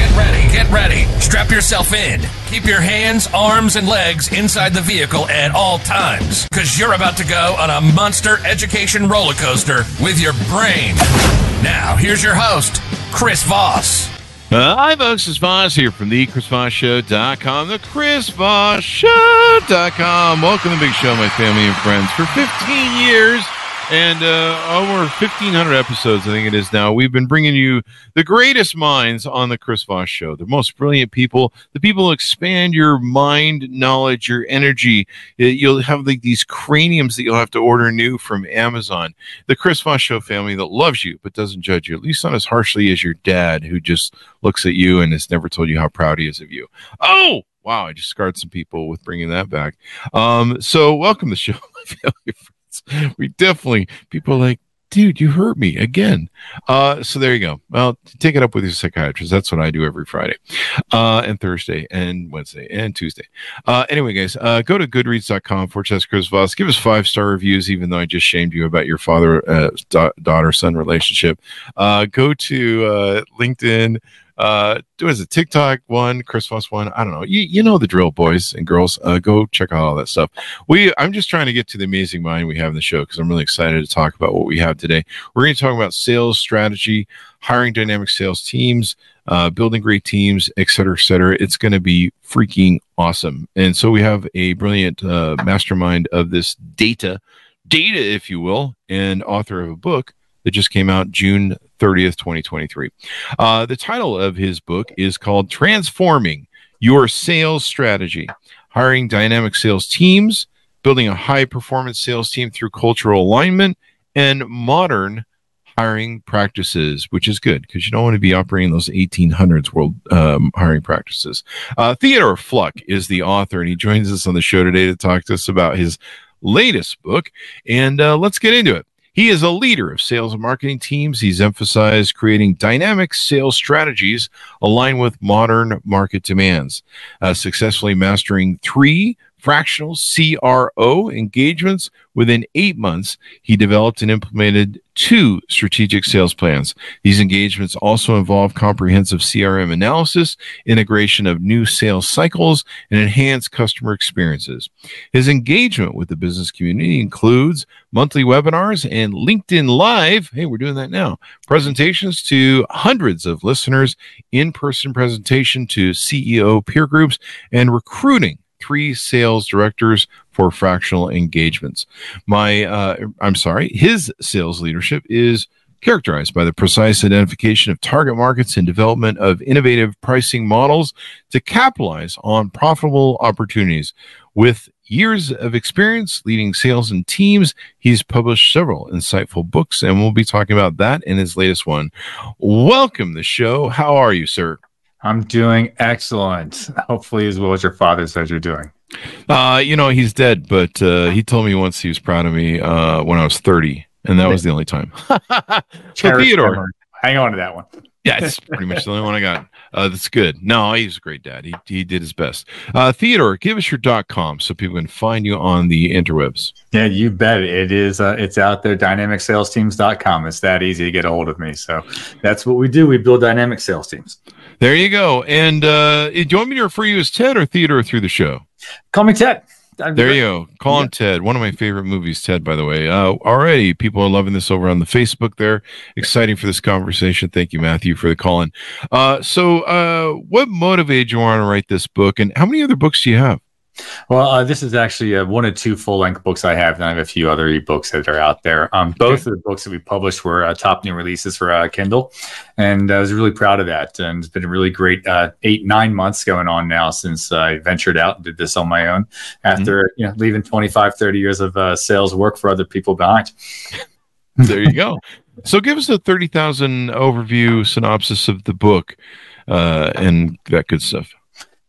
Get ready, get ready. Strap yourself in. Keep your hands, arms, and legs inside the vehicle at all times, because you're about to go on a monster education roller coaster with your brain. Now, here's your host, Chris Voss. Uh, hi, folks. It's Voss here from the ChrisVossShow.com, the ChrisVossShow.com. Welcome to the big show, my family and friends. For 15 years, and uh, over 1,500 episodes, I think it is now. We've been bringing you the greatest minds on the Chris Voss Show, the most brilliant people, the people who expand your mind, knowledge, your energy. You'll have like these craniums that you'll have to order new from Amazon. The Chris Voss Show family that loves you but doesn't judge you, at least not as harshly as your dad, who just looks at you and has never told you how proud he is of you. Oh, wow, I just scarred some people with bringing that back. Um, so welcome to the show, we definitely people like dude, you hurt me again. Uh, so there you go. Well, take it up with your psychiatrist. That's what I do every Friday, uh, and Thursday, and Wednesday, and Tuesday. Uh, anyway, guys, uh, go to goodreads.com for Chess Chris Voss. Give us five star reviews, even though I just shamed you about your father uh, da- daughter son relationship. Uh, go to LinkedIn uh, was it TikTok one, Chris Voss one? I don't know. You, you know the drill, boys and girls. Uh, go check out all that stuff. We I'm just trying to get to the amazing mind we have in the show because I'm really excited to talk about what we have today. We're going to talk about sales strategy, hiring dynamic sales teams, uh, building great teams, et cetera, et cetera. It's going to be freaking awesome. And so we have a brilliant uh, mastermind of this data, data, if you will, and author of a book that just came out June 30th, 2023. Uh, the title of his book is called Transforming Your Sales Strategy Hiring Dynamic Sales Teams, Building a High Performance Sales Team Through Cultural Alignment, and Modern Hiring Practices, which is good because you don't want to be operating those 1800s world um, hiring practices. Uh, Theodore Fluck is the author, and he joins us on the show today to talk to us about his latest book. And uh, let's get into it. He is a leader of sales and marketing teams. He's emphasized creating dynamic sales strategies aligned with modern market demands, uh, successfully mastering three fractional CRO engagements within eight months. He developed and implemented two strategic sales plans. These engagements also involve comprehensive CRM analysis, integration of new sales cycles, and enhanced customer experiences. His engagement with the business community includes monthly webinars and LinkedIn Live. Hey, we're doing that now. Presentations to hundreds of listeners, in person presentation to CEO peer groups, and recruiting three sales directors for fractional engagements. My, uh, I'm sorry, his sales leadership is characterized by the precise identification of target markets and development of innovative pricing models to capitalize on profitable opportunities. With years of experience leading sales and teams, he's published several insightful books, and we'll be talking about that in his latest one. Welcome to the show. How are you, sir? I'm doing excellent. Hopefully, as well as your father says you're doing. Uh, you know, he's dead, but uh, he told me once he was proud of me uh, when I was 30, and that was the only time. so, Theodore. Hang on to that one. It's pretty much the only one I got. Uh, that's good. No, he's a great dad. He, he did his best. Uh, Theodore, give us your dot com so people can find you on the interwebs. Yeah, you bet. It is. Uh, it's out there. Dynamicsalesteams.com. It's that easy to get a hold of me. So that's what we do. We build dynamic sales teams. There you go. And uh, do you want me to refer you as Ted or Theodore through the show? Call me Ted. I'm there you go. Call yeah. him Ted. One of my favorite movies, Ted, by the way. Uh, already, people are loving this over on the Facebook there. Exciting for this conversation. Thank you, Matthew, for the call in. Uh, so, uh, what motivated you want to write this book, and how many other books do you have? Well, uh, this is actually uh, one of two full length books I have, and I have a few other ebooks that are out there. Um, both okay. of the books that we published were uh, top new releases for uh, Kindle, and I was really proud of that. And it's been a really great uh, eight, nine months going on now since I ventured out and did this on my own after mm-hmm. you know leaving 25, 30 years of uh, sales work for other people behind. there you go. So, give us a 30,000 overview synopsis of the book and that good stuff.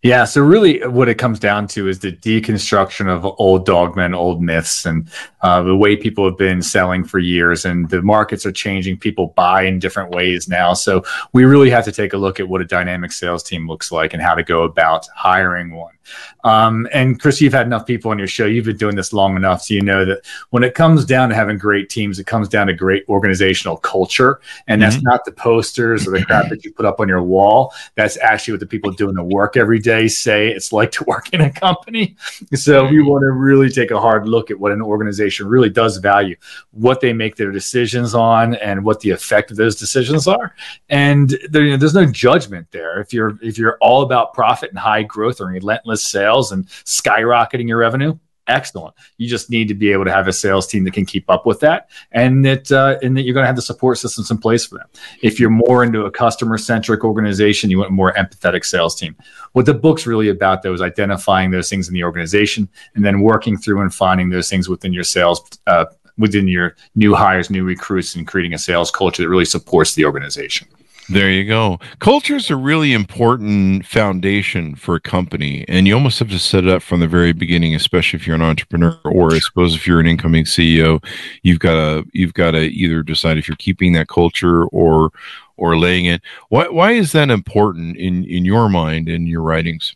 Yeah, so really, what it comes down to is the deconstruction of old dogmen, old myths, and uh, the way people have been selling for years. And the markets are changing; people buy in different ways now. So we really have to take a look at what a dynamic sales team looks like and how to go about hiring one. Um, and Chris, you've had enough people on your show. You've been doing this long enough, so you know that when it comes down to having great teams, it comes down to great organizational culture. And that's mm-hmm. not the posters or the crap that you put up on your wall. That's actually what the people doing the work every day say it's like to work in a company. So we mm-hmm. want to really take a hard look at what an organization really does value, what they make their decisions on, and what the effect of those decisions are. And there, you know, there's no judgment there. If you're if you're all about profit and high growth or relentless sales and skyrocketing your revenue, excellent. You just need to be able to have a sales team that can keep up with that, and that uh, and that you're going to have the support systems in place for them. If you're more into a customer centric organization, you want a more empathetic sales team. What the book's really about, though, is identifying those things in the organization and then working through and finding those things within your sales. Uh, within your new hires, new recruits, and creating a sales culture that really supports the organization. There you go. Culture is a really important foundation for a company, and you almost have to set it up from the very beginning, especially if you're an entrepreneur, or I suppose if you're an incoming CEO, you've got to you've got to either decide if you're keeping that culture or or laying it. Why why is that important in in your mind in your writings?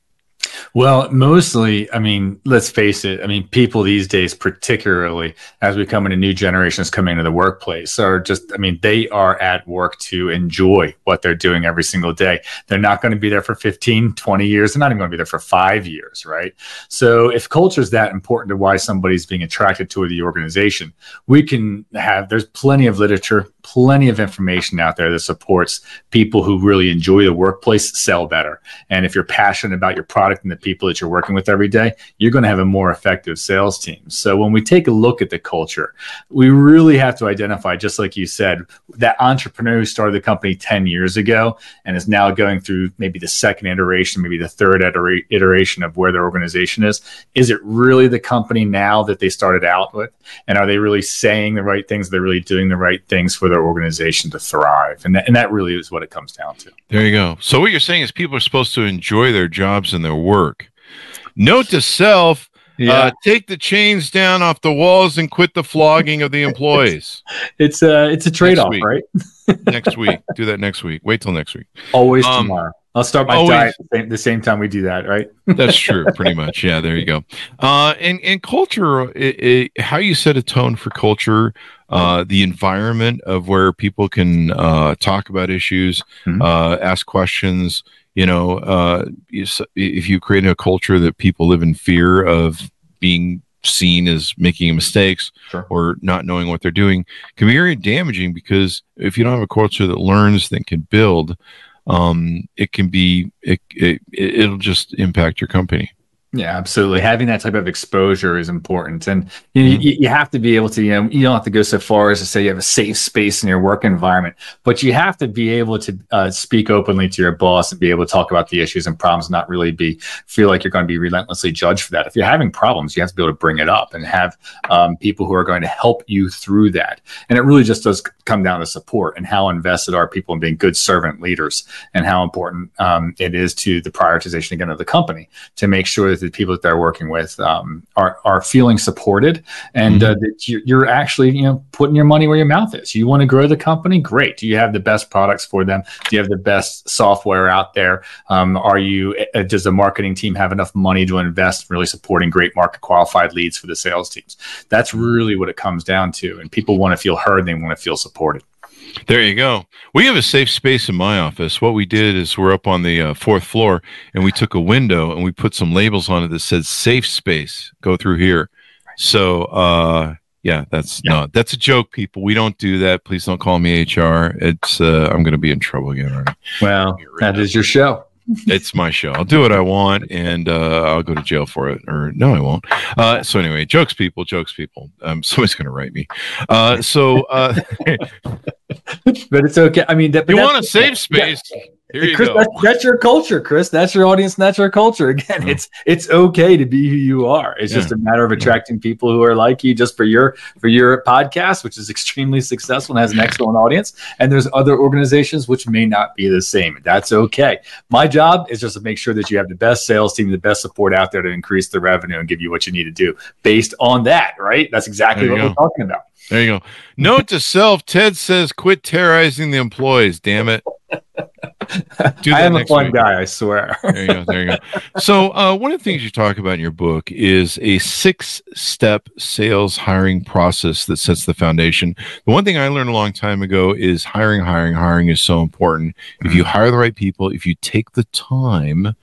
Well, mostly, I mean, let's face it. I mean, people these days, particularly as we come into new generations coming into the workplace, are just, I mean, they are at work to enjoy what they're doing every single day. They're not going to be there for 15, 20 years. They're not even going to be there for five years, right? So if culture is that important to why somebody's being attracted to the organization, we can have, there's plenty of literature, plenty of information out there that supports people who really enjoy the workplace sell better. And if you're passionate about your product and the people that you're working with every day, you're going to have a more effective sales team. So when we take a look at the culture, we really have to identify, just like you said, that entrepreneur who started the company 10 years ago and is now going through maybe the second iteration, maybe the third iteration of where their organization is. Is it really the company now that they started out with? And are they really saying the right things? Are They're really doing the right things for their organization to thrive. And that, and that really is what it comes down to. There you go. So what you're saying is people are supposed to enjoy their jobs and their work. Note to self, yeah. Uh, take the chains down off the walls and quit the flogging of the employees. it's a it's a trade off, right? next week, do that next week. Wait till next week. Always um, tomorrow. I'll start my always, diet the same, the same, time we do that, right? that's true, pretty much. Yeah, there you go. Uh, and and culture, it, it, how you set a tone for culture, uh, the environment of where people can uh, talk about issues, mm-hmm. uh, ask questions. You know, uh, if you create a culture that people live in fear of being seen as making mistakes sure. or not knowing what they're doing, can be very damaging because if you don't have a culture that learns, that can build, um, it can be it, it it'll just impact your company. Yeah, absolutely. Having that type of exposure is important, and you, mm-hmm. you, you, have to be able to. You know, you don't have to go so far as to say you have a safe space in your work environment, but you have to be able to uh, speak openly to your boss and be able to talk about the issues and problems, not really be feel like you're going to be relentlessly judged for that. If you're having problems, you have to be able to bring it up and have um, people who are going to help you through that. And it really just does come down to support and how invested are people in being good servant leaders, and how important um, it is to the prioritization again of the company to make sure that the people that they're working with um, are are feeling supported, and mm-hmm. uh, that you're actually you know putting your money where your mouth is. You want to grow the company, great. Do you have the best products for them? Do you have the best software out there? Um, are you? Uh, does the marketing team have enough money to invest in really supporting great market qualified leads for the sales teams? That's really what it comes down to, and people want to feel heard. They want to feel supported. There you go. We have a safe space in my office. What we did is we're up on the uh, fourth floor and we took a window and we put some labels on it that said safe space. Go through here. So, uh, yeah, that's yeah. no, that's a joke, people. We don't do that. Please don't call me HR. It's uh, I'm going to be in trouble again. Well, that is your show it's my show. I'll do what I want, and uh, I'll go to jail for it. Or no, I won't. Uh, so anyway, jokes, people, jokes, people. Um, somebody's going to write me. Uh, so, uh, but it's okay. I mean, that, you want a safe space. Yeah. Here you Chris, go. that's, that's your culture, Chris. That's your audience. And that's your culture. Again, Yeah. it's it's okay to be who you are. It's just a matter of attracting people who are like you, just for your for your podcast, which is extremely successful and has an excellent audience. And there's other organizations which may not be the same. That's okay. My job is just to make sure that you have the best sales team, the best support out there to increase the revenue and give you what you need to do based on that. Right? That's exactly what you we're talking about. There you go. Note to self: Ted says, "Quit terrorizing the employees." Damn it. I am a fun week. guy. I swear. There you go. There you go. So, uh, one of the things you talk about in your book is a six step sales hiring process that sets the foundation. The one thing I learned a long time ago is hiring, hiring, hiring is so important. If you hire the right people, if you take the time,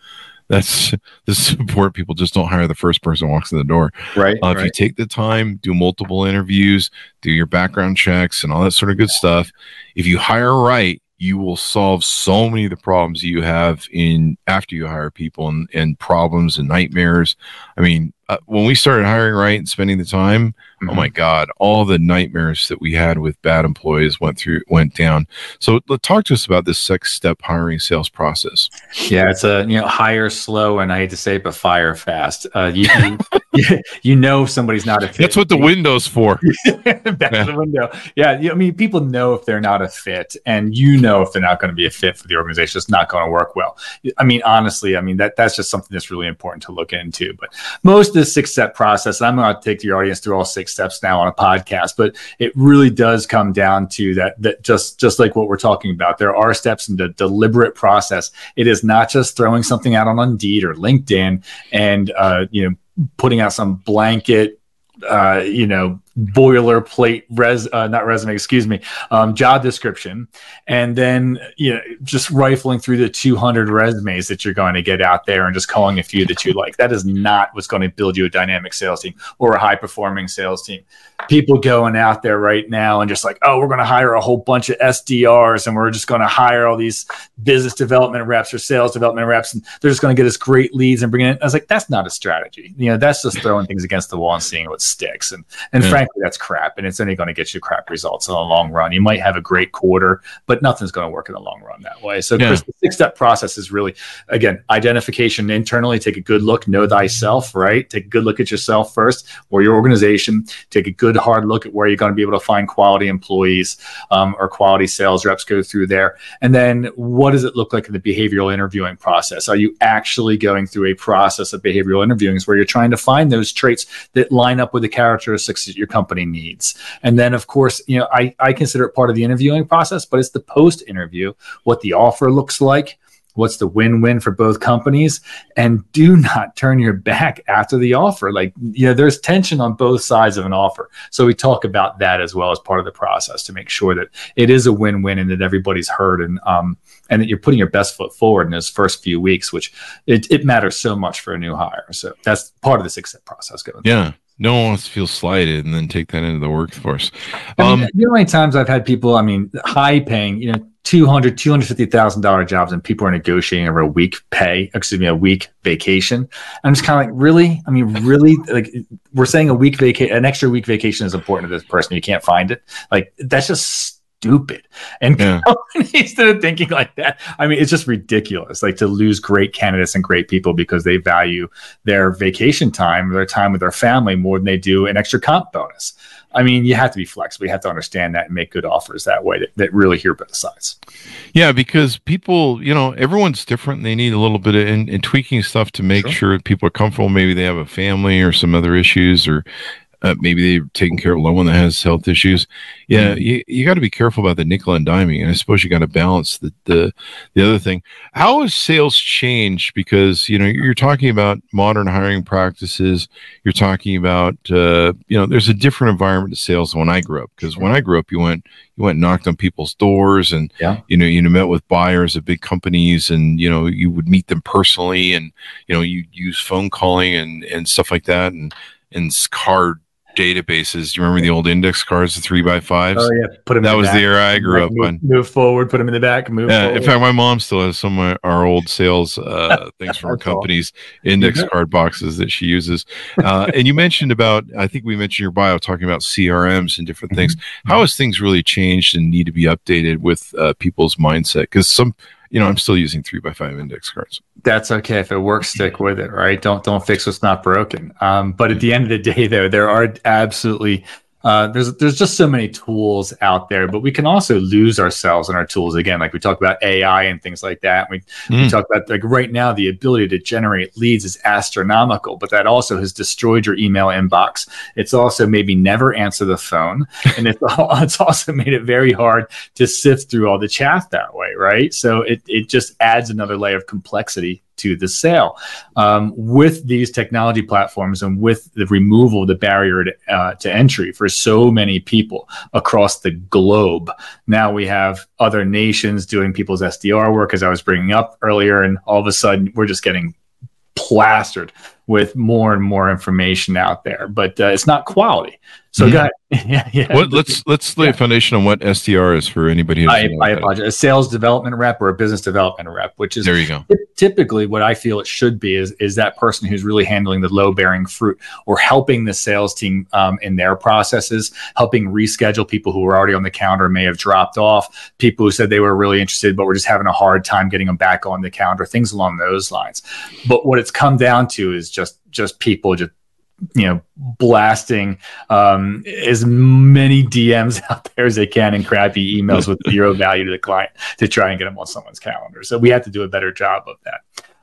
that's the support. People just don't hire the first person who walks in the door. right. Uh, If you take the time, do multiple interviews, do your background checks, and all that sort of good stuff. If you hire right, you will solve so many of the problems you have in after you hire people and, and problems and nightmares. I mean, uh, when we started hiring right and spending the time, oh my God, all the nightmares that we had with bad employees went through went down. So, talk to us about this six step hiring sales process. Yeah, it's a you know hire slow, and I hate to say it, but fire fast. Uh, you, you you know somebody's not a fit. That's what the window's for. back Yeah. the window. Yeah, you, I mean, people know if they're not a fit, and you know if they're not going to be a fit for the organization. It's not going to work well. I mean, honestly, I mean that that's just something that's really important to look into. But most of the six step process, and I'm going to take your audience through all six steps now on a podcast, but it really does come down to that. That just just like what we're talking about, there are steps in the deliberate process. It is not just throwing something out on Indeed or LinkedIn and uh, you know putting out some blanket uh, you know, boilerplate res, uh, not resume, excuse me, um, job description, and then you know, just rifling through the 200 resumes that you're going to get out there and just calling a few that you like. That is not what's going to build you a dynamic sales team or a high performing sales team. People going out there right now and just like, oh, we're going to hire a whole bunch of SDRs and we're just going to hire all these business development reps or sales development reps, and they're just going to get us great leads and bring it in. I was like, that's not a strategy. You know, that's just throwing things against the wall and seeing what sticks. And and Yeah. frankly, that's crap. And it's only going to get you crap results in the long run. You might have a great quarter, but nothing's going to work in the long run that way. So, Yeah. Chris, the six step process is really, again, identification internally. Take a good look, know thyself, right? Take a good look at yourself first or your organization. Take a good hard look at where you're going to be able to find quality employees um, or quality sales reps go through there. And then what does it look like in the behavioral interviewing process? Are you actually going through a process of behavioral interviewing where you're trying to find those traits that line up with the characteristics that your company needs? And then, of course, you know, I, I consider it part of the interviewing process, but it's the post interview, what the offer looks like. What's the win-win for both companies? And do not turn your back after the offer. Like, you know, there's tension on both sides of an offer. So we talk about that as well as part of the process to make sure that it is a win-win and that everybody's heard and um and that you're putting your best foot forward in those first few weeks, which it, it matters so much for a new hire. So that's part of the success process going. Yeah. No one wants to feel slighted and then take that into the workforce. I mean, Um, you know how times I've had people, I mean, high paying, you know, 200, $250,000 jobs and people are negotiating over a week pay, excuse me, a week vacation. I'm just kind of like, really? I mean, really? Like, we're saying a week vacation, an extra week vacation is important to this person. You can't find it. Like, that's just stupid. And Yeah. that are thinking like that, I mean, it's just ridiculous. Like to lose great candidates and great people because they value their vacation time, their time with their family more than they do an extra comp bonus. I mean, you have to be flexible. You have to understand that and make good offers that way that, that really hear both sides. Yeah, because people, you know, everyone's different. They need a little bit of in, in tweaking stuff to make Sure. sure people are comfortable. Maybe they have a family or some other issues, or uh, maybe they're taking care of a loved one that has health issues. Yeah, you, you got to be careful about the nickel and diming. And I suppose you got to balance the, the the other thing. How has sales changed? Because you know you're talking about modern hiring practices. You're talking about uh, you know there's a different environment to sales than when I grew up. Because when I grew up, you went you went and knocked on people's doors and yeah. you know you met with buyers of big companies and you know you would meet them personally and you know you use phone calling and and stuff like that and and card databases you remember the old index cards the three by fives Oh yeah, put them. that was the, the era i grew Like, up move, on Move forward, put them in the back. Move. yeah, forward. in fact, my mom still has some of our old sales uh, things from our company's index Yeah. card boxes that she uses. Uh, and you mentioned about, I think we mentioned your bio talking about CRMs and different things. Mm-hmm. How has things really changed and need to be updated with uh, people's mindset? Because some, you know, I'm still using three by five index cards. That's okay if it works. Stick with it, right? Don't don't fix what's not broken. Um, but at the end of the day, though, there are absolutely uh, there's there's just so many tools out there, but we can also lose ourselves in our tools again. Like we talk about AI and things like that. We, mm. we talk about like right now the ability to generate leads is astronomical, but that also has destroyed your email inbox. It's also maybe never answer the phone, and it's it's also made it very hard to sift through all the chat that way, right? So it it just adds another layer of complexity to the sale. Um, with these technology platforms and with the removal of the barrier to, uh, to entry for so many people across the globe, now we have other nations doing people's SDR work, as I was bringing up earlier, and all of a sudden we're just getting plastered with more and more information out there, but uh, it's not quality. So, mm-hmm. yeah, yeah. What, let's let's lay yeah. a foundation on what SDR is for anybody. I, I apologize. A sales development rep or a business development rep, which is there you go. Typically, what I feel it should be is is that person who's really handling the low bearing fruit or helping the sales team um, in their processes, helping reschedule people who were already on the calendar may have dropped off, people who said they were really interested but were just having a hard time getting them back on the calendar, things along those lines. But what it's come down to is just just people just you know blasting um, as many DMs out there as they can and crappy emails with zero value to the client to try and get them on someone's calendar. So we have to do a better job of that.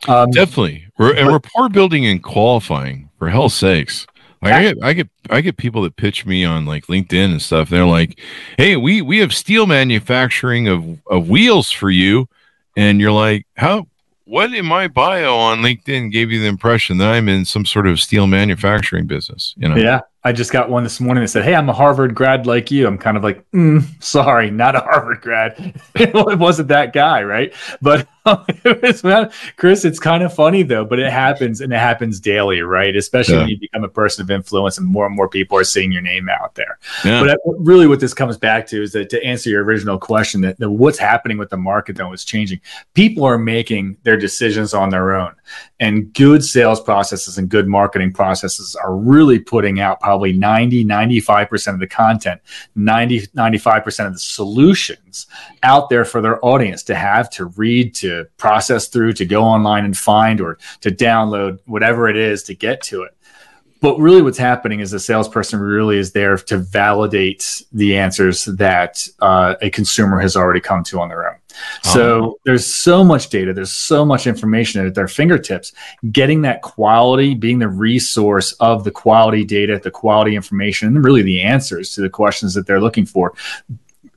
Um, Definitely, We're, and rapport building and qualifying for hell's sakes. Like I get, I get, I get people that pitch me on like LinkedIn and stuff. They're like, "Hey, we we have steel manufacturing of of wheels for you," and you're like, "How? What in my bio on LinkedIn gave you the impression that I'm in some sort of steel manufacturing business? You know? Yeah, I just got one this morning that said, "Hey, I'm a Harvard grad like you." I'm kind of like, mm, "Sorry, not a Harvard grad. it wasn't that guy, right?" But it was, man, Chris, it's kind of funny though. But it happens, and it happens daily, right? Especially yeah. when you become a person of influence, and more and more people are seeing your name out there. Yeah. But uh, really, what this comes back to is that to answer your original question, that, that what's happening with the market though is changing. People are making their decisions on their own, and good sales processes and good marketing processes are really putting out probably 90, 95% of the content, 90, 95% of the solutions out there for their audience to have, to read, to process through, to go online and find, or to download, whatever it is to get to it. But really, what's happening is the salesperson really is there to validate the answers that uh, a consumer has already come to on their own. So oh. there's so much data, there's so much information at their fingertips. Getting that quality, being the resource of the quality data, the quality information, and really the answers to the questions that they're looking for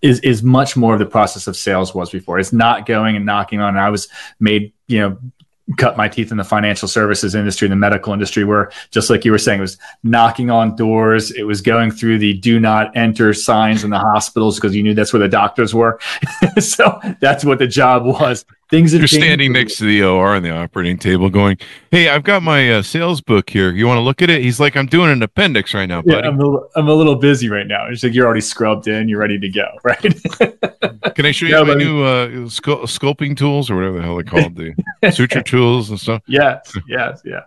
is is much more of the process of sales was before. It's not going and knocking on. I was made, you know, cut my teeth in the financial services industry, the medical industry, where just like you were saying, it was knocking on doors. It was going through the do not enter signs in the hospitals because you knew that's where the doctors were. so that's what the job was. Things you're standing next to the OR on the operating table, going, "Hey, I've got my uh, sales book here. You want to look at it?" He's like, "I'm doing an appendix right now, buddy. Yeah, I'm, a, I'm a little busy right now." It's like you're already scrubbed in, you're ready to go, right? Can I show you my new uh, scu- sculpting tools or whatever the hell they're called, the suture tools and stuff? Yes, yes, yeah.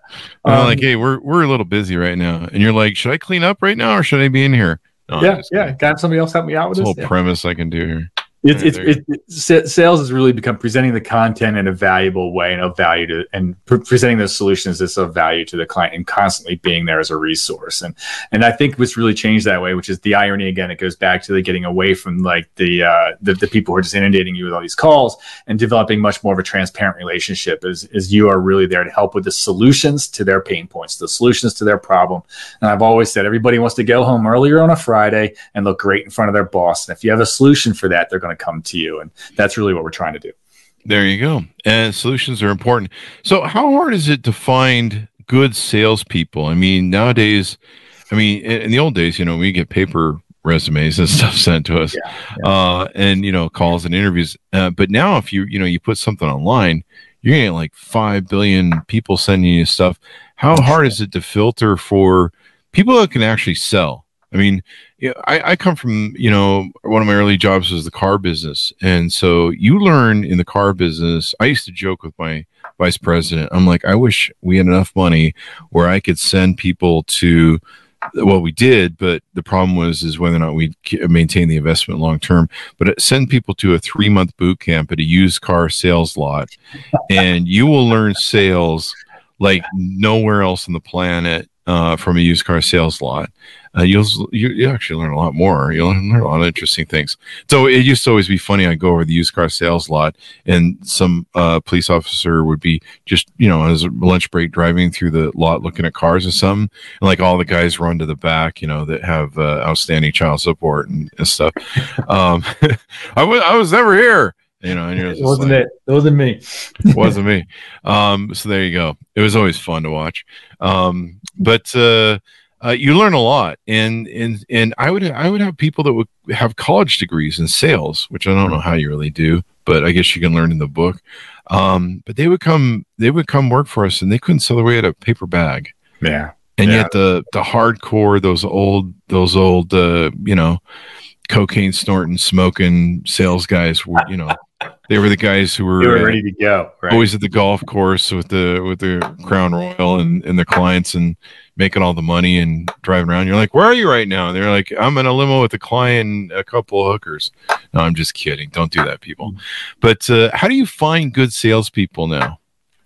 Um, I'm like, "Hey, we're we're a little busy right now," and you're like, "Should I clean up right now or should I be in here?" No, yeah, yeah. Have somebody else help me out with this? Whole yeah. premise I can do here. It's, it's, it's, it's, sales has really become presenting the content in a valuable way and of value to, and pre- presenting those solutions that's of value to the client and constantly being there as a resource. And, and I think what's really changed that way, which is the irony again, it goes back to the getting away from like the, uh, the, the people who are just inundating you with all these calls and developing much more of a transparent relationship as, as you are really there to help with the solutions to their pain points, the solutions to their problem. And I've always said, everybody wants to go home earlier on a Friday and look great in front of their boss. And if you have a solution for that, they're going to to come to you. And that's really what we're trying to do. There you go. And solutions are important. So, how hard is it to find good salespeople? I mean, nowadays, I mean, in the old days, you know, we get paper resumes and stuff sent to us, yeah, yeah. Uh, and you know, calls and interviews. Uh, but now, if you you know you put something online, you're getting like five billion people sending you stuff. How hard is it to filter for people that can actually sell? I mean, I, I come from, you know, one of my early jobs was the car business. And so you learn in the car business. I used to joke with my vice president. I'm like, I wish we had enough money where I could send people to well, we did, but the problem was is whether or not we maintain the investment long term. But uh, send people to a three month boot camp at a used car sales lot, and you will learn sales like nowhere else on the planet uh, from a used car sales lot. Uh, you'll you, you actually learn a lot more. You'll learn a lot of interesting things. So it used to always be funny. I'd go over the used car sales lot, and some uh, police officer would be just you know as a lunch break driving through the lot looking at cars or something, and like all the guys run to the back, you know, that have uh, outstanding child support and, and stuff. um, I was I was never here you know, and it wasn't like, it. It wasn't me. it wasn't me. Um, so there you go. It was always fun to watch. Um, but uh, uh, you learn a lot, and and and I would I would have people that would have college degrees in sales, which I don't know how you really do, but I guess you can learn in the book. Um, but they would come they would come work for us, and they couldn't sell their way out a paper bag. Yeah, and yeah. yet the the hardcore those old those old uh, you know cocaine snorting smoking sales guys were you know they were the guys who were, were ready to go. Right? Always at the golf course with the with the Crown Royal and, and the clients and making all the money and driving around. You're like, where are you right now? And they're like, I'm in a limo with a client a couple of hookers. No, I'm just kidding. Don't do that, people. But uh, how do you find good salespeople now?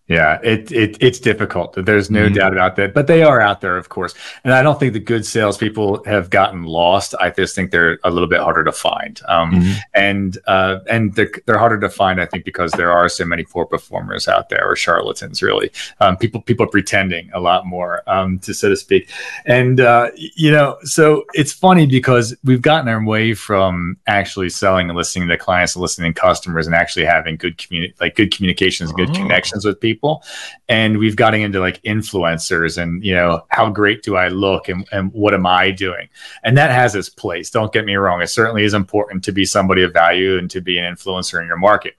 Yeah, it, it it's difficult. There's no mm-hmm. doubt about that. But they are out there, of course. And I don't think the good salespeople have gotten lost. I just think they're a little bit harder to find. Um, mm-hmm. And uh, and they're, they're harder to find, I think, because there are so many poor performers out there, or charlatans, really. Um, people people pretending a lot more, um, to so to speak. And uh, you know, so it's funny because we've gotten our way from actually selling and listening to clients, and listening to customers, and actually having good communi- like good communications, and good oh. connections with people people and we've gotten into like influencers and you know how great do i look and, and what am i doing? And that has its place don't get me wrong. It certainly is important to be somebody of value and to be an influencer in your market.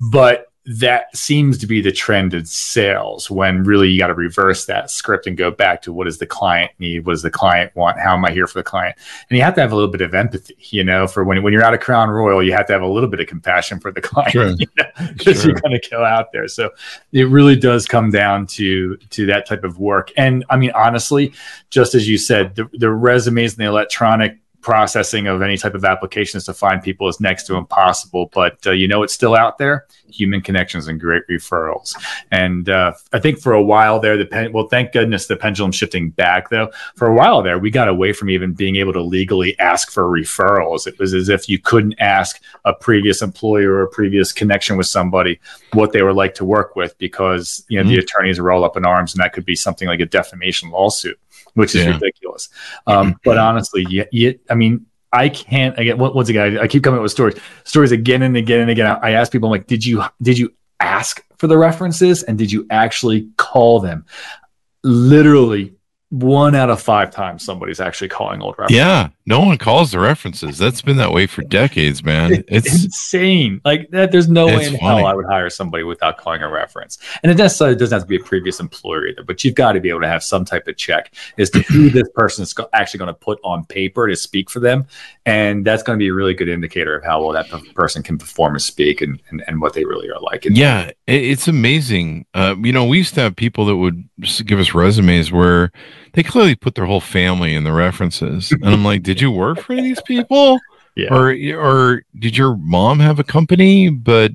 But that seems to be the trend in sales when really you got to reverse that script and go back to what does the client need? What does the client want? How am i here for the client? And you have to have a little bit of empathy you know for when, when you're out of crown royal you have to have a little bit of compassion for the client sure. you know, because sure. you're going to go out there. So it really does come down to to that type of work. And i mean honestly just as you said the, the resumes and the electronic processing of any type of applications to find people is next to impossible. But uh, you know, it's still out there. Human connections and great referrals. And uh, I think for a while there, the pen- well, thank goodness the pendulum shifting back though. For a while there, we got away from even being able to legally ask for referrals. It was as if you couldn't ask a previous employer or a previous connection with somebody what they were like to work with because you know mm-hmm. the attorneys are all up in arms, and that could be something like a defamation lawsuit which is yeah. ridiculous. Um, but honestly, you, you, I mean, I can't again. Once again, I, I keep coming up with stories, stories again and again and again. I, I ask people, I'm like, did you did you ask for the references and did you actually call them? Literally, one out of five times somebody's actually calling old references. Yeah, no one calls the references. That's been that way for decades, man. It's, insane. Like that, there's no way in funny. hell I would hire somebody without calling a reference. And it doesn't, doesn't have to be a previous employer either, but you've got to be able to have some type of check as to who this person is actually going to put on paper to speak for them. And that's going to be a really good indicator of how well that person can perform and speak and, and, and what they really are like. Yeah, it's amazing. Uh, you know, we used to have people that would give us resumes where they clearly put their whole family in the references. And I'm like, did you work for these people? Yeah. Or or did your mom have a company? But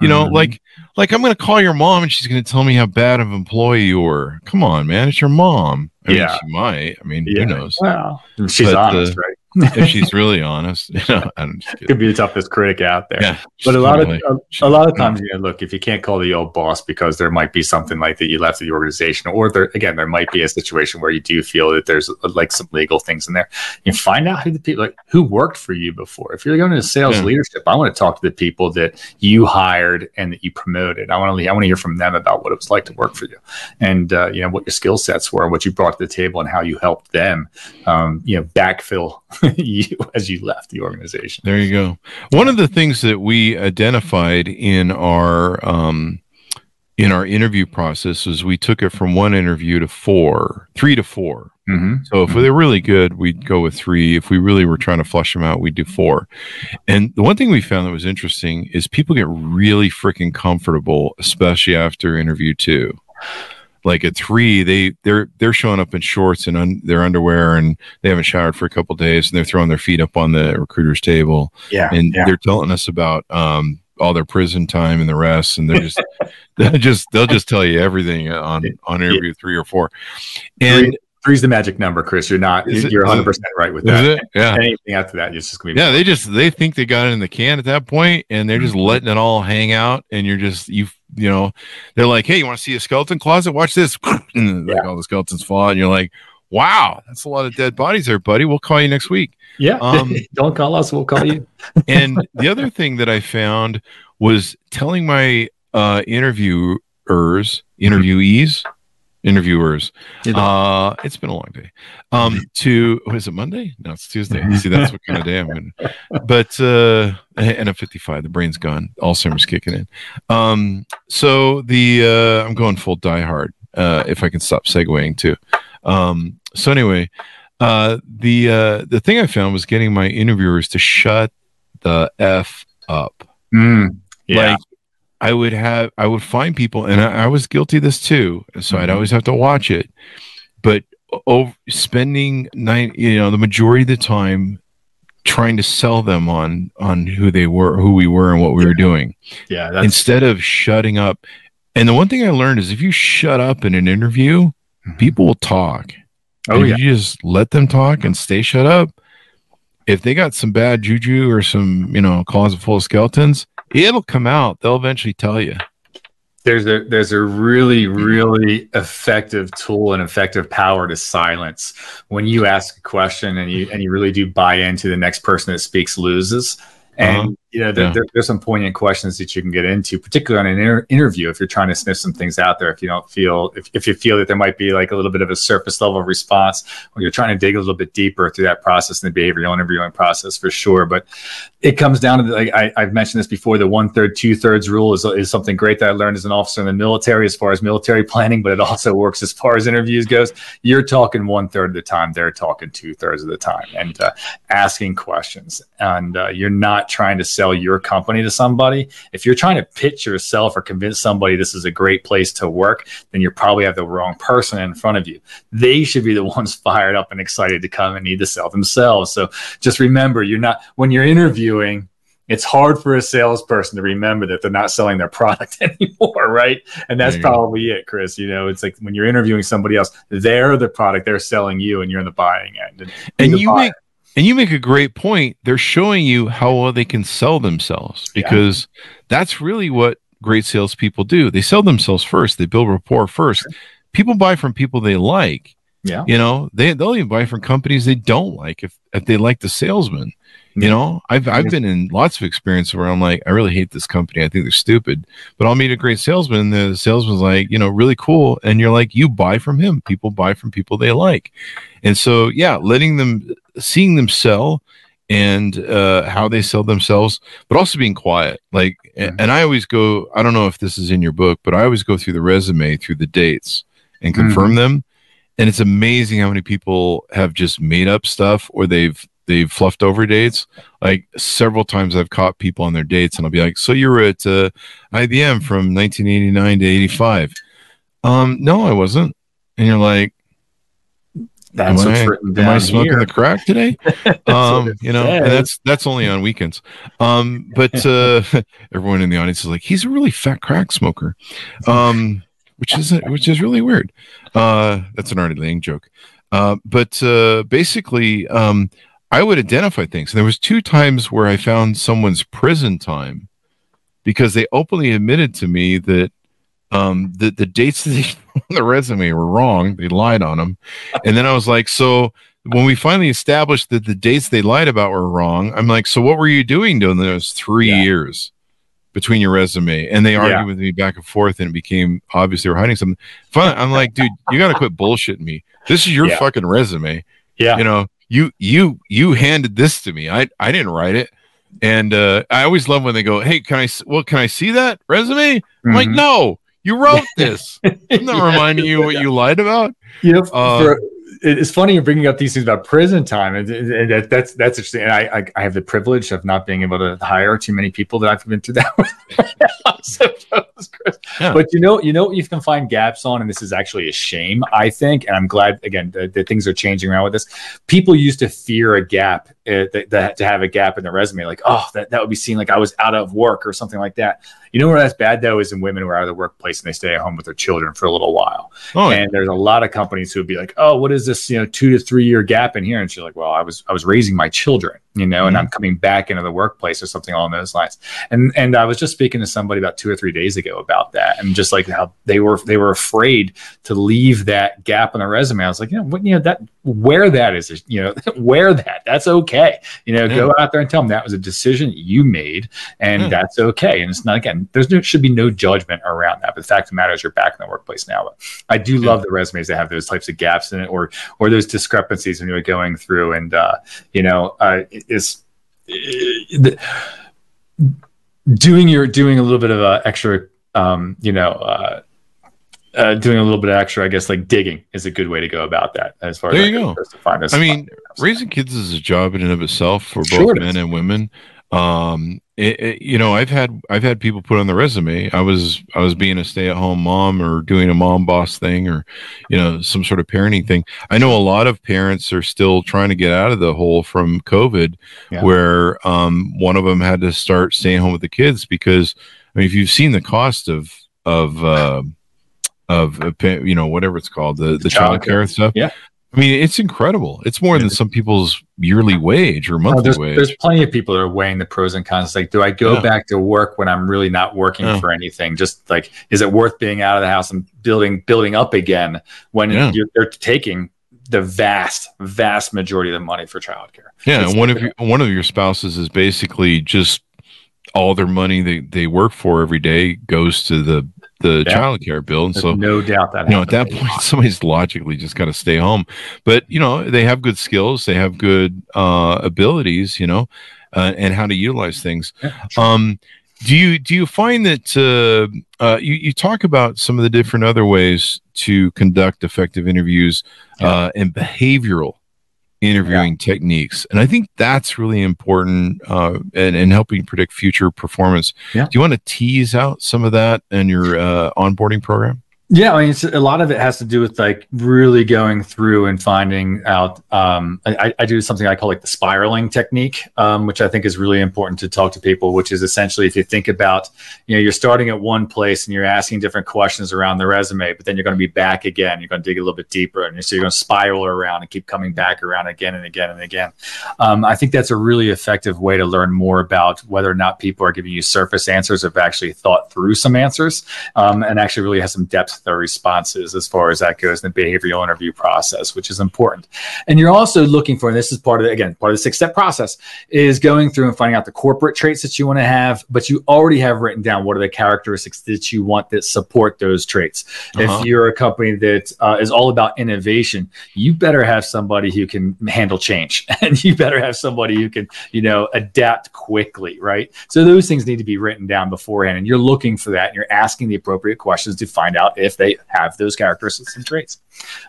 you know, mm-hmm. like like I'm gonna call your mom and she's gonna tell me how bad of an employee you were. Come on, man, it's your mom. I yeah. mean, she might. I mean, yeah. who knows? Well, she's but, honest, uh, right? if she's really honest. You know, I'm Could be the toughest critic out there. Yeah, but a lot of a, a, lot of times, you know, look, if you can't call the old boss because there might be something like that you left the organization, or there again, there might be a situation where you do feel that there's like some legal things in there. You find out who the people like who worked for you before. If you're going to sales yeah. leadership, I want to talk to the people that you hired and that you promoted. I want to I want to hear from them about what it was like to work for you, and uh, you know what your skill sets were, what you brought to the table, and how you helped them, um, you know, backfill you as you left the organization. There you go. One of the things that we identified in our um, in our interview process is we took it from one interview to four, three to 4 mm-hmm. So if mm-hmm. they're really good, we'd go with three. If we really were trying to flush them out, we'd do four. And the one thing we found that was interesting is people get really freaking comfortable, especially after interview two. Like at three, they they're they're showing up in shorts and un, their underwear, and they haven't showered for a couple days, and they're throwing their feet up on the recruiter's table, Yeah. and yeah. they're telling us about um all their prison time and the rest, and they're just they'll just they'll just tell you everything on on interview three or four, and Three's the magic number, Chris. You're not. Is you're 100 percent right with that. Yeah. Anything after that, it's just gonna be. Yeah, they just they think they got it in the can at that point, and they're just letting it all hang out, and you're just you you know, they're like, hey, you want to see a skeleton closet? Watch this, and like all the skeletons fall, and you're like, wow, that's a lot of dead bodies there, buddy. We'll call you next week. Yeah. Um, Don't call us. We'll call you. And the other thing that I found was telling my uh, interviewers, interviewees, interviewers. Uh, it's been a long day. Um, to was it Monday? No, it's Tuesday. See, that's what kind of day I'm in. But uh, and I'm 55. The brain's gone. Alzheimer's kicking in. Um, so the uh, I'm going full Die Hard. Uh, if I can stop segueing too. Um, so anyway, uh, the uh, the thing I found was getting my interviewers to shut the f up. Mm, yeah. Like I would have, I would find people, and I, I was guilty of this too. So I'd Mhm. always have to watch it, but over spending nine, you know, the majority of the time trying to sell them on on who they were, who we were, and what we were doing yeah. That's instead of shutting up. And the one thing I learned is if you shut up in an interview, Mhm. people will talk. oh yeah. you just let them talk and stay shut up. If they got some bad juju or some, you know, closet full of skeletons, it'll come out. They'll eventually tell you. there's a there's a really really effective tool and effective power to silence when you ask a question and you and you really do buy into the next person that speaks loses and Uh-huh. You know there, Yeah. there- there's some poignant questions that you can get into particularly on an inter- interview if you're trying to sniff some things out there if you don't feel if, if you feel that there might be like a little bit of a surface level response or you're trying to dig a little bit deeper through that process and the behavioral interviewing process for sure but it comes down to the, like I, I've mentioned this before. The one third, two thirds rule is, is something great that I learned as an officer in the military, as far as military planning, but it also works as far as interviews goes. You're talking one third of the time; they're talking two thirds of the time, and uh, asking questions. And uh, you're not trying to sell your company to somebody. If you're trying to pitch yourself or convince somebody this is a great place to work, then you probably have the wrong person in front of you. They should be the ones fired up and excited to come and need to sell themselves. So just remember, you're not when you're interviewing. It's hard for a salesperson to remember that they're not selling their product anymore, right? And that's probably it, Chris. You know, it's like when you're interviewing somebody else, they're the product, they're selling you, and you're in the buying end. And, And the you buyer. make and you make a great point. They're showing you how well they can sell themselves Yeah. because that's really what great salespeople do. They sell themselves first. They build rapport first. People buy from people they like. yeah, You know, they they'll even buy from companies they don't like if if they like the salesman. You know, I've I've been in lots of experience where I'm like, I really hate this company. I think they're stupid. But I'll meet a great salesman. And the salesman's like, you know, really cool. And you're like, you buy from him. People buy from people they like. And so, yeah, letting them, seeing them sell and uh, how they sell themselves, but also being quiet. Like, and I always go, I don't know if this is in your book, but I always go through the resume, through the dates and confirm them. And it's amazing how many people have just made up stuff or they've, they've fluffed over dates. Like several times I've caught people on their dates and I'll be like, so you were at uh, IBM from 1989 to 85. Um, no, I wasn't. And you're like, that's am what's I, written am I smoking here. the crack today? um, you know, and that's that's only on weekends. Um, but uh, everyone in the audience is like, he's a really fat crack smoker, um, which is which is really weird. Uh, that's an Artie Lange joke. Uh, but uh, basically, um, I would identify things. And there was two times where I found someone's prison time because they openly admitted to me that um, the the dates that on the resume were wrong. They lied on them, and then I was like, so when we finally established that the dates they lied about were wrong, I'm like, so what were you doing during those three Yeah. years between your resume? And they argued Yeah. with me back and forth, and it became obvious they were hiding something. Finally, I'm like, dude, you got to quit bullshitting me. This is your Yeah. fucking resume. Yeah, You know, you you you handed this to me. I I didn't write it. And uh, I always love when they go, "Hey, can I? Well, can I see that resume?" I'm like, Mhm. "No, you wrote this. I'm not reminding you what you lied about." Yep. Uh, For- it's funny you're bringing up these things about prison time, and, and that, that's that's interesting. And I, I I have the privilege of not being able to hire too many people that I've been through that with. Suppose. Yeah. But you know, you know what you can find gaps on, and this is actually a shame, I think. And I'm glad again that, that things are changing around with this. People used to fear a gap, uh, that, that, to have a gap in the resume, like oh, that that would be seen like I was out of work or something like that. You know where that's bad though is in women who are out of the workplace and they stay at home with their children for a little while. Oh, and yeah. there's a lot of companies who would be like, oh, what is this, you know, two to three year gap in here? And she's like, well, I was I was raising my children, you know, mm-hmm. and I'm coming back into the workplace or something along those lines. And and I was just speaking to somebody about two or three days ago about that, and just like how they were they were afraid to leave that gap in the resume. I was like, you know, what, you know that where that is, you know, wear that. That's okay. You know, yeah. go out there and tell them that was a decision you made, and yeah. that's okay. And it's not again there's no should be no judgment around that. But the fact of the matter is, you're back in the workplace now. But I do love the resumes that have those types of gaps in it, or or those discrepancies when you're going through, and uh, you know, uh, is doing your doing a little bit of uh, extra, um, you know. Uh, uh, doing a little bit of extra, I guess, like digging is a good way to go about that. As far there as you go. I mean, raising kids is a job in and of itself for both sure men and women. Um, it, it, you know, I've had I've had people put on the resume. I was I was being a stay at home mom or doing a mom boss thing or, you know, some sort of parenting thing. I know a lot of parents are still trying to get out of the hole from COVID, yeah. where um, one of them had to start staying home with the kids because I mean, if you've seen the cost of of uh, of you know whatever it's called the the, the child care stuff, yeah. I mean, it's incredible. It's more than some people's yearly wage or oh, monthly oh, there's, wage. There's plenty of people that are weighing the pros and cons. Like, do I go yeah. back to work when I'm really not working yeah. for anything? Just like, is it worth being out of the house and building building up again when yeah. you're, they're taking the vast, vast majority of the money for childcare? Yeah, and one of your, one of your spouses is basically just all their money they, they work for every day goes to the the yeah. child care bill. And so no doubt that you know at that point somebody's logically just got to stay home. But you know they have good skills, they have good uh, abilities, you know, uh, and how to utilize things. Yeah, um, do you do you find that uh, uh, you you talk about some of the different other ways to conduct effective interviews yeah. uh, and behavioral interviewing yeah. techniques. And I think that's really important uh, in, in helping predict future performance. Yeah. Do you want to tease out some of that in your uh, onboarding program? Yeah, I mean, a lot of it has to do with like really going through and finding out. Um, I, I, do something I call like the spiraling technique, um, which I think is really important to talk to people. Which is essentially if you think about, you know, you're starting at one place and you're asking different questions around the resume, but then you're going to be back again. You're going to dig a little bit deeper, and so you're going to spiral around and keep coming back around again and again and again. Um, I think that's a really effective way to learn more about whether or not people are giving you surface answers, or have actually thought through some answers, um, and actually really has some depth their responses as far as that goes in the behavioral interview process, which is important. And you're also looking for, and this is part of the, again, part of the six step process, is going through and finding out the corporate traits that you want to have, but you already have written down what are the characteristics that you want that support those traits. Uh-huh. If you're a company that uh, is all about innovation, you better have somebody who can handle change and you better have somebody who can, you know, adapt quickly, right? So those things need to be written down beforehand and you're looking for that and you're asking the appropriate questions to find out if they have those characteristics and traits.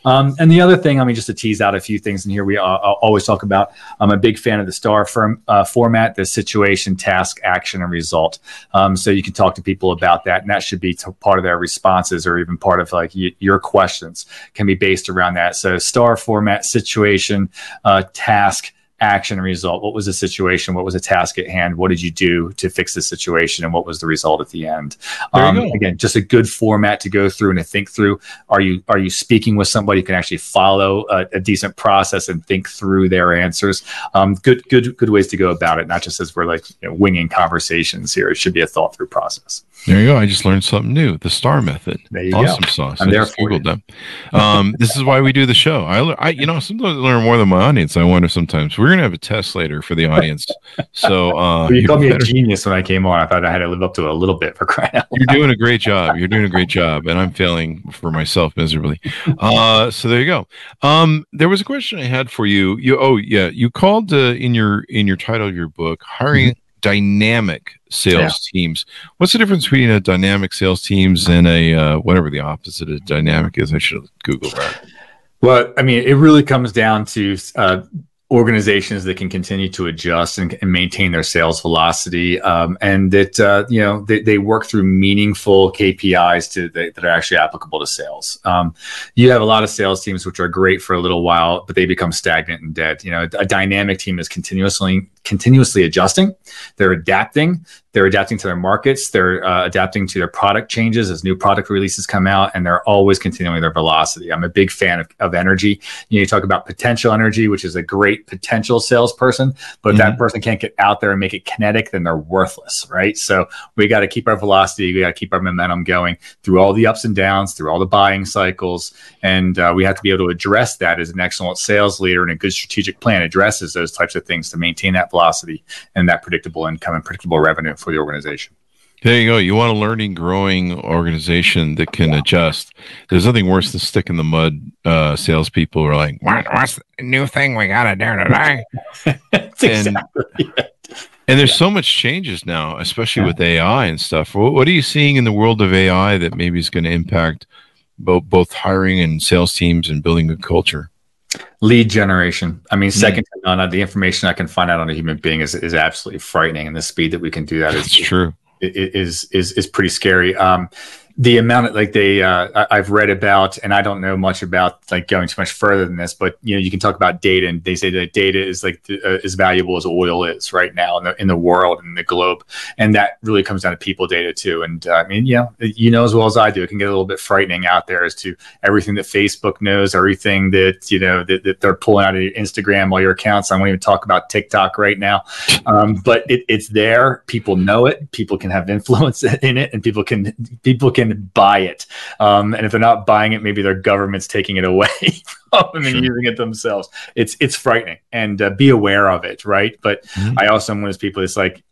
Um, and the other thing, I mean, just to tease out a few things in here, we uh, always talk about. I'm a big fan of the STAR firm, uh, format: the situation, task, action, and result. Um, so you can talk to people about that, and that should be t- part of their responses, or even part of like y- your questions can be based around that. So STAR format: situation, uh, task, action result what was the situation what was the task at hand what did you do to fix the situation and what was the result at the end um, again just a good format to go through and to think through are you are you speaking with somebody who can actually follow a, a decent process and think through their answers um, good good good ways to go about it not just as we're like you know, winging conversations here it should be a thought through process there you go. I just learned something new. The STAR method. There you awesome go. sauce. I'm I there for Googled them. Um, this is why we do the show. I, I, you know, sometimes I learn more than my audience. I wonder sometimes. We're gonna have a test later for the audience. So uh, you, called me better. a genius when I came on. I thought I had to live up to it a little bit for crying out. Loud. You're doing a great job. You're doing a great job, and I'm failing for myself miserably. Uh, so there you go. Um, there was a question I had for you. You oh yeah, you called uh, in your in your title of your book hiring. Mm-hmm dynamic sales yeah. teams. What's the difference between a dynamic sales teams and a uh, whatever the opposite of dynamic is? I should Google that. Well, I mean, it really comes down to uh, organizations that can continue to adjust and, and maintain their sales velocity um, and that uh, you know they, they, work through meaningful kpis to that, that are actually applicable to sales. Um, you have a lot of sales teams which are great for a little while but they become stagnant and dead. You know a dynamic team is continuously continuously adjusting. They're adapting. They're adapting to their markets. They're uh, adapting to their product changes as new product releases come out and they're always continuing their velocity. I'm a big fan of, of energy. You, know, you talk about potential energy which is a great potential salesperson but mm-hmm. that person can't get out there and make it kinetic then they're worthless right? So we got to keep our velocity. We got to keep our momentum going through all the ups and downs through all the buying cycles and uh, we have to be able to address that as an excellent sales leader and a good strategic plan addresses those types of things to maintain that velocity and that predictable income and predictable revenue for the organization. There you go. You want a learning, growing organization that can adjust. There's nothing worse than stick in the mud uh, salespeople who are like, what, "What's the new thing we got to do today?" and, exactly and there's so much changes now, especially yeah. with AI and stuff. What, what, are you seeing in the world of AI that maybe is going to impact both both hiring and sales teams and building a culture? Lead generation. I mean, second mm. to none, the information I can find out on a human being is, is absolutely frightening, and the speed that we can do that is true. Is is is pretty scary. Um, the amount of like they uh, I've read about, and I don't know much about like going too much further than this, but you know you can talk about data, and they say that data is like uh, as valuable as oil is right now in the in the world and the globe, and that really comes down to people data too. And uh, I mean, you know, you know as well as I do, it can get a little bit frightening out there as to everything that Facebook knows, everything that you know that, that they're pulling out of your Instagram, all your accounts. I won't even talk about TikTok right now, um, but it, it's there. People know it. People can have influence in it, and people can people can can buy it. Um, and if they're not buying it, maybe their government's taking it away from them sure. and using it themselves. It's it's frightening, and uh, be aware of it, right? But mm-hmm. I also am one of those people. It's like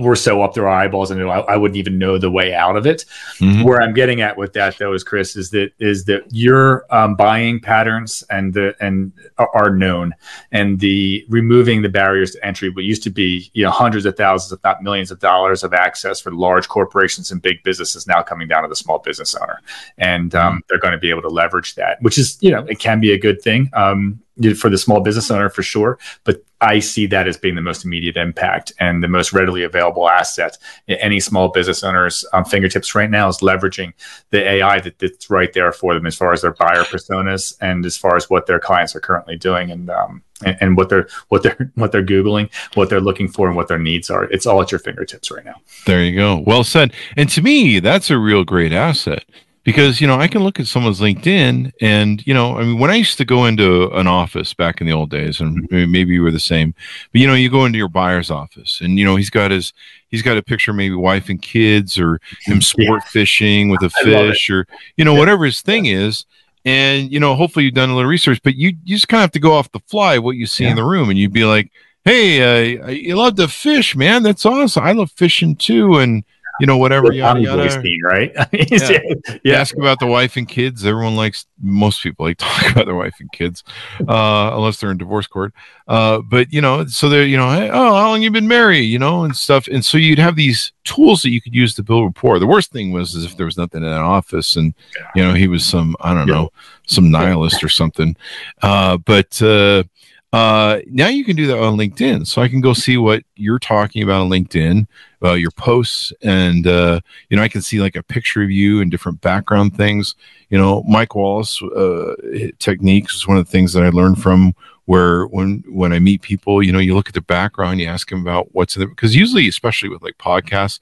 we're so up our eyeballs and I, I wouldn't even know the way out of it. Mm-hmm. Where I'm getting at with that though is Chris is that is that your um, buying patterns and the and are known and the removing the barriers to entry what used to be you know hundreds of thousands if not millions of dollars of access for large corporations and big businesses now coming down to the small business owner and um, mm-hmm. they're going to be able to leverage that which is you know it can be a good thing um, for the small business owner for sure but I see that as being the most immediate impact and the most readily available asset any small business owner's um, fingertips right now is leveraging the AI that, that's right there for them as far as their buyer personas and as far as what their clients are currently doing and, um, and, and what they're what they're what they're googling, what they're looking for, and what their needs are. It's all at your fingertips right now. There you go. Well said. And to me, that's a real great asset because you know I can look at someone's LinkedIn and you know I mean when I used to go into an office back in the old days and maybe you were the same but you know you go into your buyer's office and you know he's got his he's got a picture maybe wife and kids or him sport yeah. fishing with a fish or you know yeah. whatever his thing is. And you know hopefully you've done a little research but you, you just kind of have to go off the fly what you see yeah. in the room and you'd be like hey uh, you love to fish man. That's awesome. I love fishing too. And you know, whatever. Yada, yada. Scene, right? yeah. yeah. Ask about the wife and kids. Everyone likes, most people like talk about their wife and kids, uh, unless they're in divorce court. Uh, but, you know, so they're, you know, hey, oh, how long you been married, you know, and stuff. And so you'd have these tools that you could use to build rapport. The worst thing was is if there was nothing in that office and, you know, he was some, I don't know, some nihilist or something. Uh, but, uh, uh, now you can do that on LinkedIn. So I can go see what you're talking about on LinkedIn, uh, your posts, and uh, you know I can see like a picture of you and different background things. You know, Mike Wallace uh, techniques is one of the things that I learned from. Where when when I meet people, you know, you look at their background, you ask them about what's in it because usually, especially with like podcasts,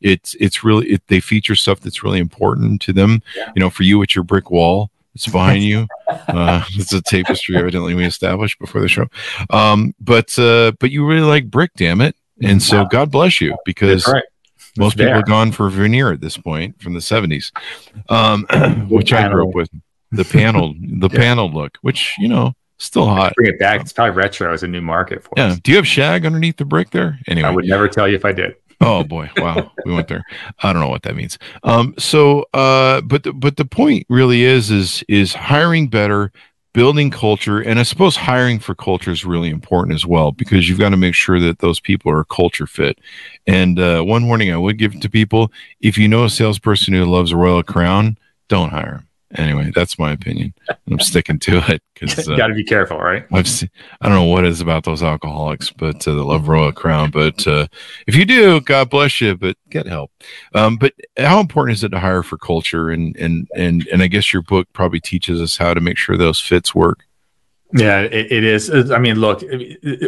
it's it's really it, they feature stuff that's really important to them. Yeah. You know, for you, it's your brick wall it's behind you. Uh, it's a tapestry, evidently we established before the show. Um, but uh, but you really like brick, damn it! And so God bless you because right. most people are gone for veneer at this point from the seventies, um, which I grew up with. The panel, the yeah. panel look, which you know still hot. Bring it back. It's probably retro as a new market for yeah. us. Do you have shag underneath the brick there? Anyway, I would never tell you if I did oh boy. Wow. We went there. I don't know what that means. Um so uh but the, but the point really is is is hiring better building culture and i suppose hiring for culture is really important as well because you've got to make sure that those people are culture fit. And uh, one warning i would give to people if you know a salesperson who loves a royal crown don't hire anyway, that's my opinion. I'm sticking to it because uh, got to be careful, right? I've seen, I don't know what it is about those alcoholics, but uh, the love Royal Crown. But uh, if you do, God bless you. But get help. Um, but how important is it to hire for culture? And and and and I guess your book probably teaches us how to make sure those fits work. Yeah, it, it is. I mean, look,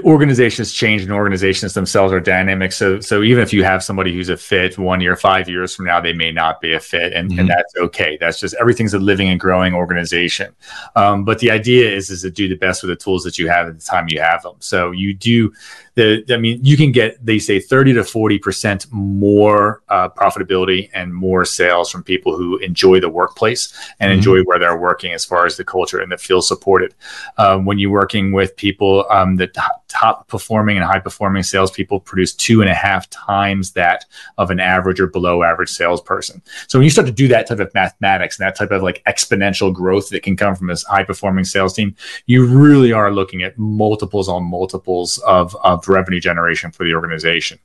organizations change and organizations themselves are dynamic. So, so even if you have somebody who's a fit one year, five years from now, they may not be a fit, and, mm-hmm. and that's okay. That's just everything's a living and growing organization. Um, but the idea is is to do the best with the tools that you have at the time you have them. So you do the, I mean, you can get, they say 30 to 40% more uh, profitability and more sales from people who enjoy the workplace and mm-hmm. enjoy where they're working as far as the culture and that feel supported. Um, when you're working with people um, that top performing and high performing salespeople produce two and a half times that of an average or below average salesperson. So when you start to do that type of mathematics and that type of like exponential growth that can come from this high performing sales team, you really are looking at multiples on multiples of, of of revenue generation for the organization.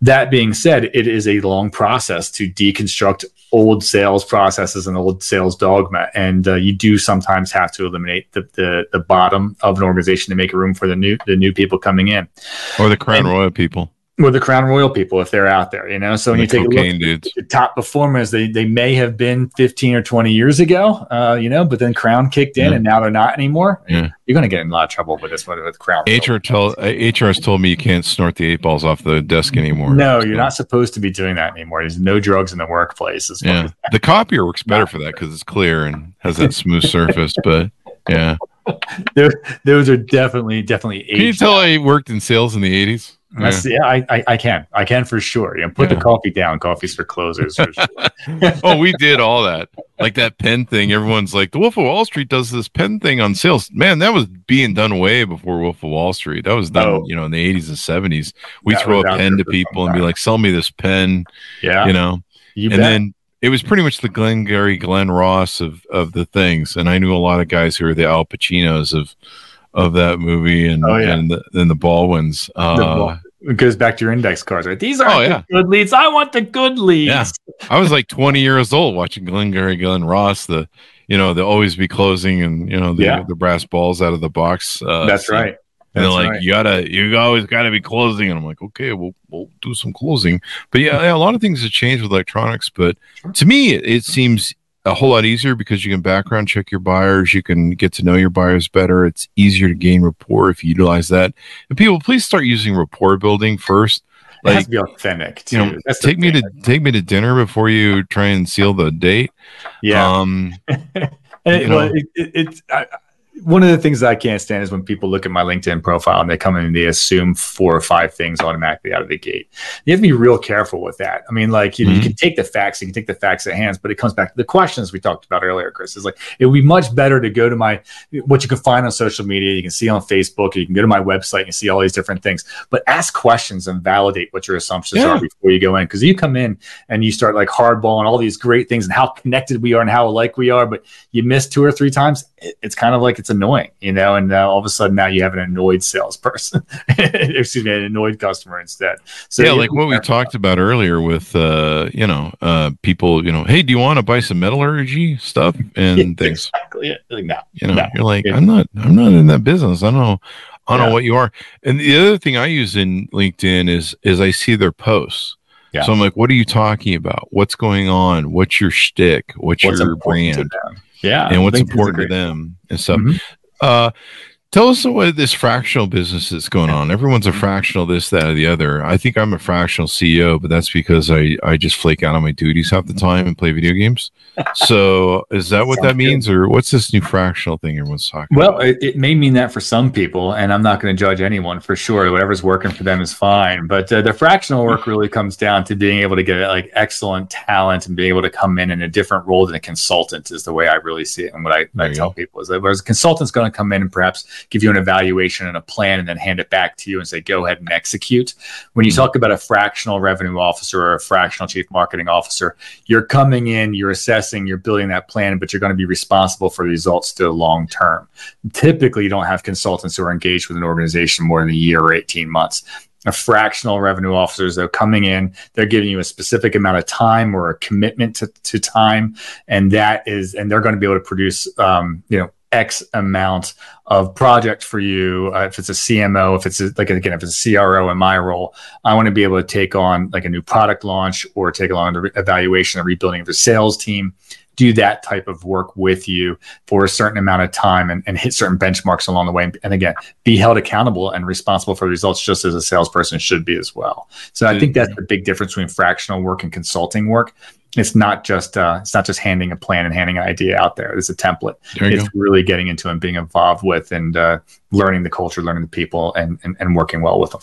That being said, it is a long process to deconstruct old sales processes and old sales dogma. And uh, you do sometimes have to eliminate the, the, the bottom of an organization to make room for the new the new people coming in, or the crown and, royal people or the Crown Royal people if they're out there, you know. So when you take a look dudes. at the top performers, they they may have been 15 or 20 years ago, uh, you know, but then Crown kicked in yeah. and now they're not anymore. Yeah. You're going to get in a lot of trouble with this one with Crown. HR told HR has told me you can't snort the eight balls off the desk anymore. No, so. you're not supposed to be doing that anymore. There's no drugs in the workplace. yeah. The copier works better for that because it's clear and has that smooth surface, but yeah. those are definitely definitely. Can you tell I worked in sales in the 80s? Yeah, yeah I, I, I, can. I can for sure. You know, put yeah. the coffee down. Coffee's for closers. For sure. oh, we did all that. Like that pen thing. Everyone's like, the Wolf of Wall Street does this pen thing on sales. Man, that was being done way before Wolf of Wall Street. That was done, oh. you know, in the 80s and 70s. We throw a pen to people and be like, sell me this pen. Yeah. You know, you and bet. then it was pretty much the Glengarry Glen Ross of, of the things. And I knew a lot of guys who were the Al Pacinos of, of that movie and oh, yeah. and the, and the Baldwins. Uh, it goes back to your index cards, right? These are oh, yeah. the good leads. I want the good leads. Yeah. I was like 20 years old watching Glengarry Glen Ross, the you know, the always be closing and you know the, yeah. the brass balls out of the box. Uh, That's so, right. And they're like, right. you gotta, you always gotta be closing. And I'm like, okay, we'll we'll do some closing. But yeah, yeah a lot of things have changed with electronics. But sure. to me, it, it seems a whole lot easier because you can background check your buyers. You can get to know your buyers better. It's easier to gain rapport if you utilize that. And people, please start using rapport building first. Like, it has to be authentic. Too. You know, That's take me to take me to dinner before you try and seal the date. Yeah. Um, and it, well, it, it, it's I, one of the things that I can't stand is when people look at my LinkedIn profile and they come in and they assume four or five things automatically out of the gate. You have to be real careful with that. I mean, like you, mm-hmm. you can take the facts, you can take the facts at hands, but it comes back to the questions we talked about earlier, Chris. Is like it would be much better to go to my what you can find on social media, you can see on Facebook, you can go to my website and see all these different things, but ask questions and validate what your assumptions yeah. are before you go in. Because you come in and you start like hardballing all these great things and how connected we are and how alike we are, but you miss two or three times, it's kind of like it's annoying, you know, and uh, all of a sudden now you have an annoyed salesperson, excuse me, an annoyed customer instead. So yeah, like what we talked about earlier with, uh, you know, uh, people, you know, hey, do you want to buy some metallurgy stuff and yeah, things? Exactly. Like, no, you know, no. you're like, yeah. I'm not, I'm not in that business. I don't know. I don't yeah. know what you are. And the other thing I use in LinkedIn is, is I see their posts. Yeah. So I'm like, what are you talking about? What's going on? What's your shtick? What's, What's your brand? Yeah. And what's important to them and stuff. Mm-hmm. Uh, Tell us what this fractional business is going on. Everyone's a fractional this, that, or the other. I think I'm a fractional CEO, but that's because I, I just flake out on my duties half the time and play video games. So is that what that means, or what's this new fractional thing everyone's talking well, about? Well, it, it, may mean that for some people, and I'm not going to judge anyone for sure. Whatever's working for them is fine. But uh, the fractional work really comes down to being able to get like excellent talent and being able to come in in a different role than a consultant is the way I really see it. And what I, I tell go. people is that whereas a consultant's going to come in and perhaps give you an evaluation and a plan and then hand it back to you and say, go ahead and execute. When you mm-hmm. talk about a fractional revenue officer or a fractional chief marketing officer, you're coming in, you're assessing, you're building that plan, but you're going to be responsible for the results to the long term. Typically, you don't have consultants who are engaged with an organization more than a year or 18 months a fractional revenue officers are coming in. They're giving you a specific amount of time or a commitment to, to time, and that is, and they're going to be able to produce, um, you know, X amount of project for you. Uh, if it's a CMO, if it's a, like again, if it's a CRO in my role, I want to be able to take on like a new product launch or take along the re- evaluation and rebuilding of the sales team. Do that type of work with you for a certain amount of time and, and hit certain benchmarks along the way. And, and again, be held accountable and responsible for the results just as a salesperson should be as well. So I think that's the big difference between fractional work and consulting work it's not just uh, it's not just handing a plan and handing an idea out there. It's a template. It's go. really getting into and being involved with and uh, learning the culture, learning the people, and, and, and working well with them.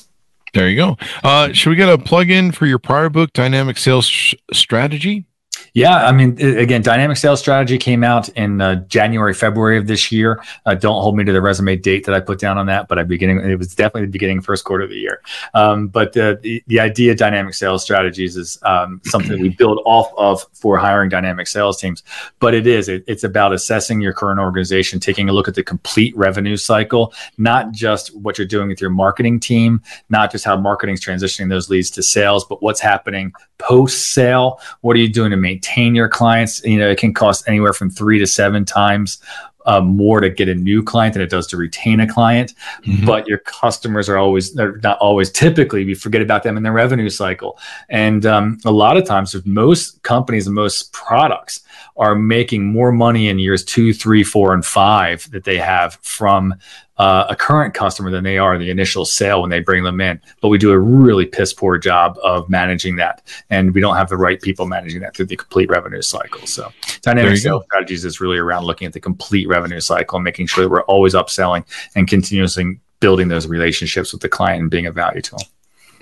There you go. Uh, should we get a plug in for your prior book, Dynamic Sales Strategy? Yeah, I mean, again, dynamic sales strategy came out in uh, January, February of this year. Uh, don't hold me to the resume date that I put down on that, but I beginning it was definitely the beginning first quarter of the year. Um, but the the idea of dynamic sales strategies is um, something we build off of for hiring dynamic sales teams. But it is it, it's about assessing your current organization, taking a look at the complete revenue cycle, not just what you're doing with your marketing team, not just how marketing's transitioning those leads to sales, but what's happening post sale. What are you doing to maintain retain your clients. You know, it can cost anywhere from three to seven times uh, more to get a new client than it does to retain a client. Mm-hmm. But your customers are always, they're not always typically, we forget about them in the revenue cycle. And um, a lot of times, with most companies and most products, are making more money in years two, three, four, and five that they have from uh, a current customer than they are the initial sale when they bring them in. But we do a really piss poor job of managing that, and we don't have the right people managing that through the complete revenue cycle. So, dynamic sales strategies is really around looking at the complete revenue cycle and making sure that we're always upselling and continuously building those relationships with the client and being of value to them.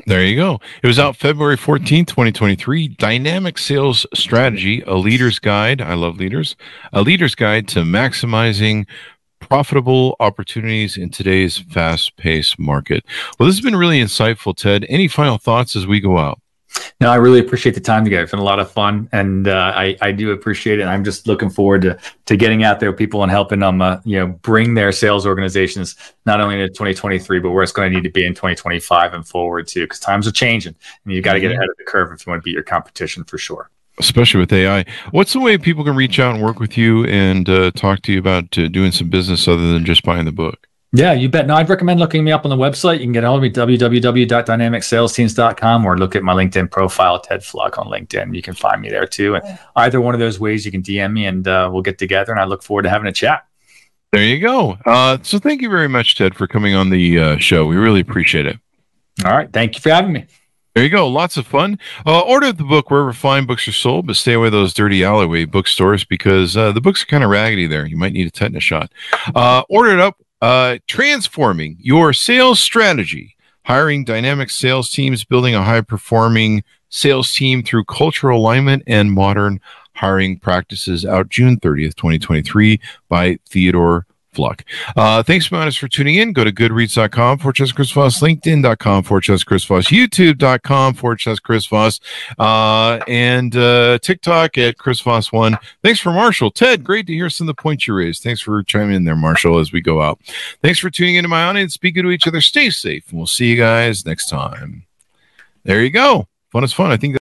There you go. It was out February 14th, 2023. Dynamic Sales Strategy, a leader's guide. I love leaders. A leader's guide to maximizing profitable opportunities in today's fast paced market. Well, this has been really insightful, Ted. Any final thoughts as we go out? No, I really appreciate the time together. It's been a lot of fun, and uh, I I do appreciate it. I'm just looking forward to to getting out there with people and helping them, uh, you know, bring their sales organizations not only into 2023, but where it's going to need to be in 2025 and forward too, because times are changing, and you got to get mm-hmm. ahead of the curve if you want to beat your competition for sure especially with AI. What's the way people can reach out and work with you and uh, talk to you about uh, doing some business other than just buying the book? Yeah, you bet. No, I'd recommend looking me up on the website. You can get all of me www.dynamicsalesteams.com or look at my LinkedIn profile, Ted Fluck on LinkedIn. You can find me there too. And either one of those ways, you can DM me and uh, we'll get together. And I look forward to having a chat. There you go. Uh, so thank you very much, Ted, for coming on the uh, show. We really appreciate it. All right. Thank you for having me. There you go. Lots of fun. Uh, order the book wherever fine books are sold, but stay away those dirty alleyway bookstores because uh, the books are kind of raggedy there. You might need a tetanus shot. Uh, order it up. Uh, transforming your sales strategy, hiring dynamic sales teams, building a high performing sales team through cultural alignment and modern hiring practices out June 30th, 2023 by Theodore Fluck. Uh, thanks, Monis, for tuning in. Go to goodreads.com for Chess Chris Voss, LinkedIn.com for Chess Chris Voss, YouTube.com for Chess Chris Voss, uh, and uh, TikTok at Chris Voss1. Thanks for Marshall. Ted, great to hear some of the points you raised. Thanks for chiming in there, Marshall, as we go out. Thanks for tuning into my audience. Be good to each other. Stay safe, and we'll see you guys next time. There you go. Fun is fun. I think